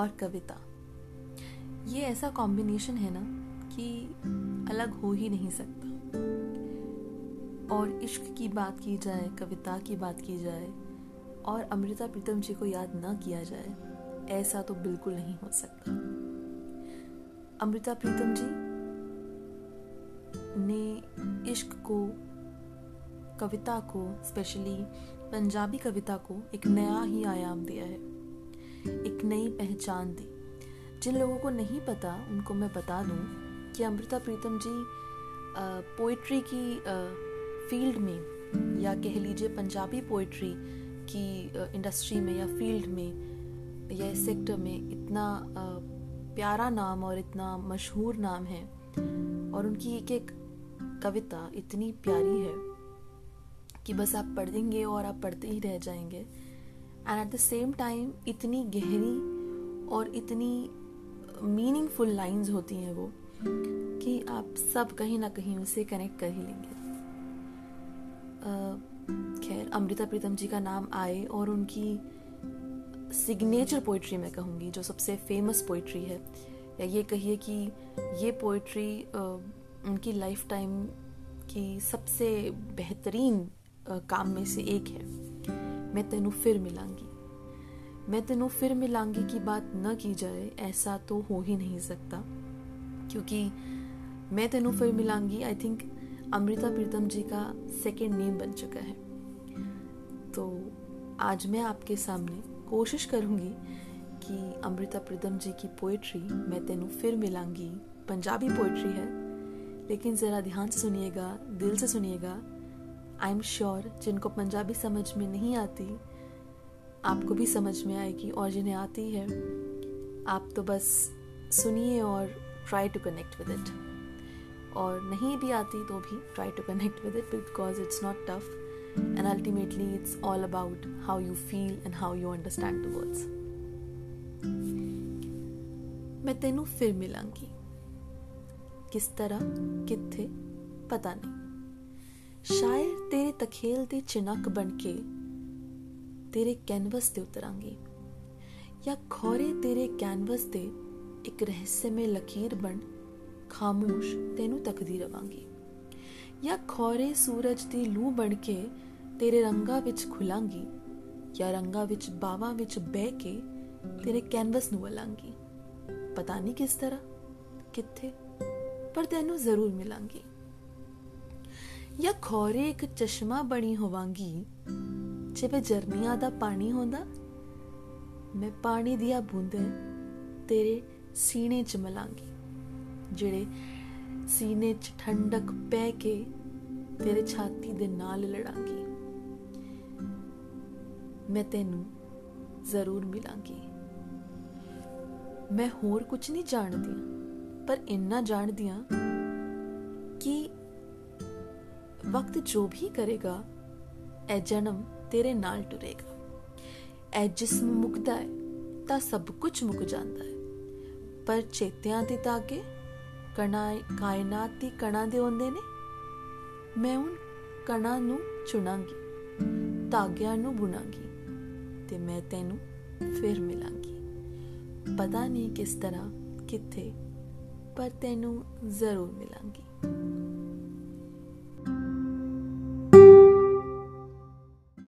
और कविता। ये ऐसा कॉम्बिनेशन है ना कि अलग हो ही नहीं सकता। और इश्क की बात की जाए, कविता की बात की जाए, और अमृता प्रीतम जी को याद ना किया जाए, ऐसा तो बिल्कुल नहीं हो सकता। अमृता प्रीतम जी ने इश्क को, कविता को स्पेशली पंजाबी कविता को एक नया ही आयाम दिया है। एक नई पहचान दी। जिन लोगों को नहीं पता, उनको मैं बता दूँ कि अमृता प्रीतम जी पोइट्री की फ़ील्ड में या कह लीजिए पंजाबी पोइट्री की इंडस्ट्री में या फ़ील्ड में या इस सेक्टर में इतना प्यारा नाम और इतना मशहूर नाम है और उनकी एक एक कविता इतनी प्यारी है कि बस आप पढ़ेंगे और आप पढ़ते ही रह जाएँगे। And at the same time इतनी गहरी और इतनी मीनिंगफुल लाइंस होती हैं वो कि आप सब कहीं ना कहीं उसे कनेक्ट कर ही लेंगे। खैर, अमृता प्रीतम जी का नाम आए और उनकी सिग्नेचर पोइट्री मैं कहूँगी, जो सबसे फ़ेमस पोइट्री है। या ये कहिए कि ये पोइट्री उनकी लाइफ टाइम की सबसे बेहतरीन काम में से एक है। मैं तेनू फिर मिलांगी। मैं तेनू फिर मिलांगी की बात न की जाए, ऐसा तो हो ही नहीं सकता। क्योंकि मैं तेनू फिर मिलांगी आई थिंक अमृता प्रीतम जी का सेकेंड नेम बन चुका है। तो आज मैं आपके सामने कोशिश करूँगी कि अमृता प्रीतम जी की पोइट्री मैं तेनू फिर मिलांगी। पंजाबी पोइट्री है, लेकिन ज़रा ध्यान से सुनिएगा, दिल से सुनिएगा। आई एम श्योर जिनको पंजाबी समझ में नहीं आती, आपको भी समझ में आएगी और जिन्हें आती है, आप तो बस सुनिए और try to connect with it और नहीं भी आती तो भी try to connect with it because it's not tough and ultimately it's all about how you feel and how you understand the words मैं तेनू फिर मिलांगी। किस तरह किथे पता नहीं। ਸ਼ਾਇਰ ਤੇਰੇ ਤਖੇਲ ਦੀ ਚਿਨਕ ਬਣ ਕੇ ਤੇਰੇ ਕੈਨਵਸ ਤੇ ਉਤਰਾਂਗੀ, ਜਾਂ ਖੋਰੇ ਤੇਰੇ ਕੈਨਵਸ ਤੇ ਇੱਕ ਰਹੱਸਮਈ ਲਕੀਰ ਬਣ ਖਾਮੋਸ਼ ਤੈਨੂੰ ਤੱਕਦੀ ਰਵਾਂਗੀ, ਜਾਂ ਖੋਰੇ ਸੂਰਜ ਦੀ ਲੂ ਬਣ ਕੇ ਤੇਰੇ ਰੰਗਾਂ ਵਿੱਚ ਖੁਲਾਂਗੀ, ਜਾਂ ਰੰਗਾਂ ਵਿੱਚ ਬਾਵਾਂ ਵਿੱਚ ਬਹਿ ਕੇ ਤੇਰੇ ਕੈਨਵਸ ਨੂੰ ਵਲਾਂਗੀ ਪਤਾ ਨਹੀਂ ਕਿਸ ਤਰ੍ਹਾਂ, ਕਿੱਥੇ, ਪਰ ਤੈਨੂੰ ਜ਼ਰੂਰ ਮਿਲਾਂਗੀ। ਜਾਂ ਖੋਰੇ ਇੱਕ ਚਸ਼ਮਾ ਬਣੀ ਹੋਵਾਂਗੀ, ਜਿਵੇਂ ਜਰਨੀਆਂ ਦਾ ਪਾਣੀ ਹੁੰਦਾ, ਮੈਂ ਪਾਣੀ ਦੀਆਂ ਬੂੰਦਾਂ ਤੇਰੇ ਸੀਨੇ 'ਚ ਮਲਾਂਗੀ, ਜਿਹੜੇ ਸੀਨੇ 'ਚ ਠੰਡਕ ਪੈ ਕੇ ਤੇਰੇ ਛਾਤੀ ਦੇ ਨਾਲ ਲੜਾਂਗੀ। ਮੈਂ ਤੈਨੂੰ ਜ਼ਰੂਰ ਮਿਲਾਂਗੀ। ਮੈਂ ਹੋਰ ਕੁਝ ਨਹੀਂ ਜਾਣਦੀ, ਪਰ ਇੰਨਾ ਜਾਣਦੀ ਆ ਕਿ ਵਕਤ ਜੋ ਵੀ ਕਰੇਗਾ, ਇਹ ਜਨਮ ਤੇਰੇ ਨਾਲ ਟੁਰੇਗਾ। ਇਹ ਜਿਸਮ ਮੁਕਦਾ ਹੈ, ਤਾਂ ਸਭ ਕੁਝ ਮੁਕ ਜਾਂਦਾ ਹੈ। ਪਰ ਚੇਤਿਆਂ ਦੇ ਤਾਗੇ ਕਣਾ ਕਾਇਨਾਤ ਦੀ ਕਣਾਂ ਦੇ ਹੁੰਦੇ ਨੇ। ਮੈਂ ਉਹ ਕਣਾਂ ਨੂੰ ਚੁਣਾਂਗੀ ਤਾਗਿਆਂ ਨੂੰ ਬੁਣਾਂਗੀ, ਤੇ ਮੈਂ ਤੈਨੂੰ ਫਿਰ ਮਿਲਾਂਗੀ। ਪਤਾ ਨਹੀਂ ਕਿਸ ਤਰ੍ਹਾਂ, ਕਿੱਥੇ, ਪਰ ਤੈਨੂੰ ਜ਼ਰੂਰ ਮਿਲਾਂਗੀ।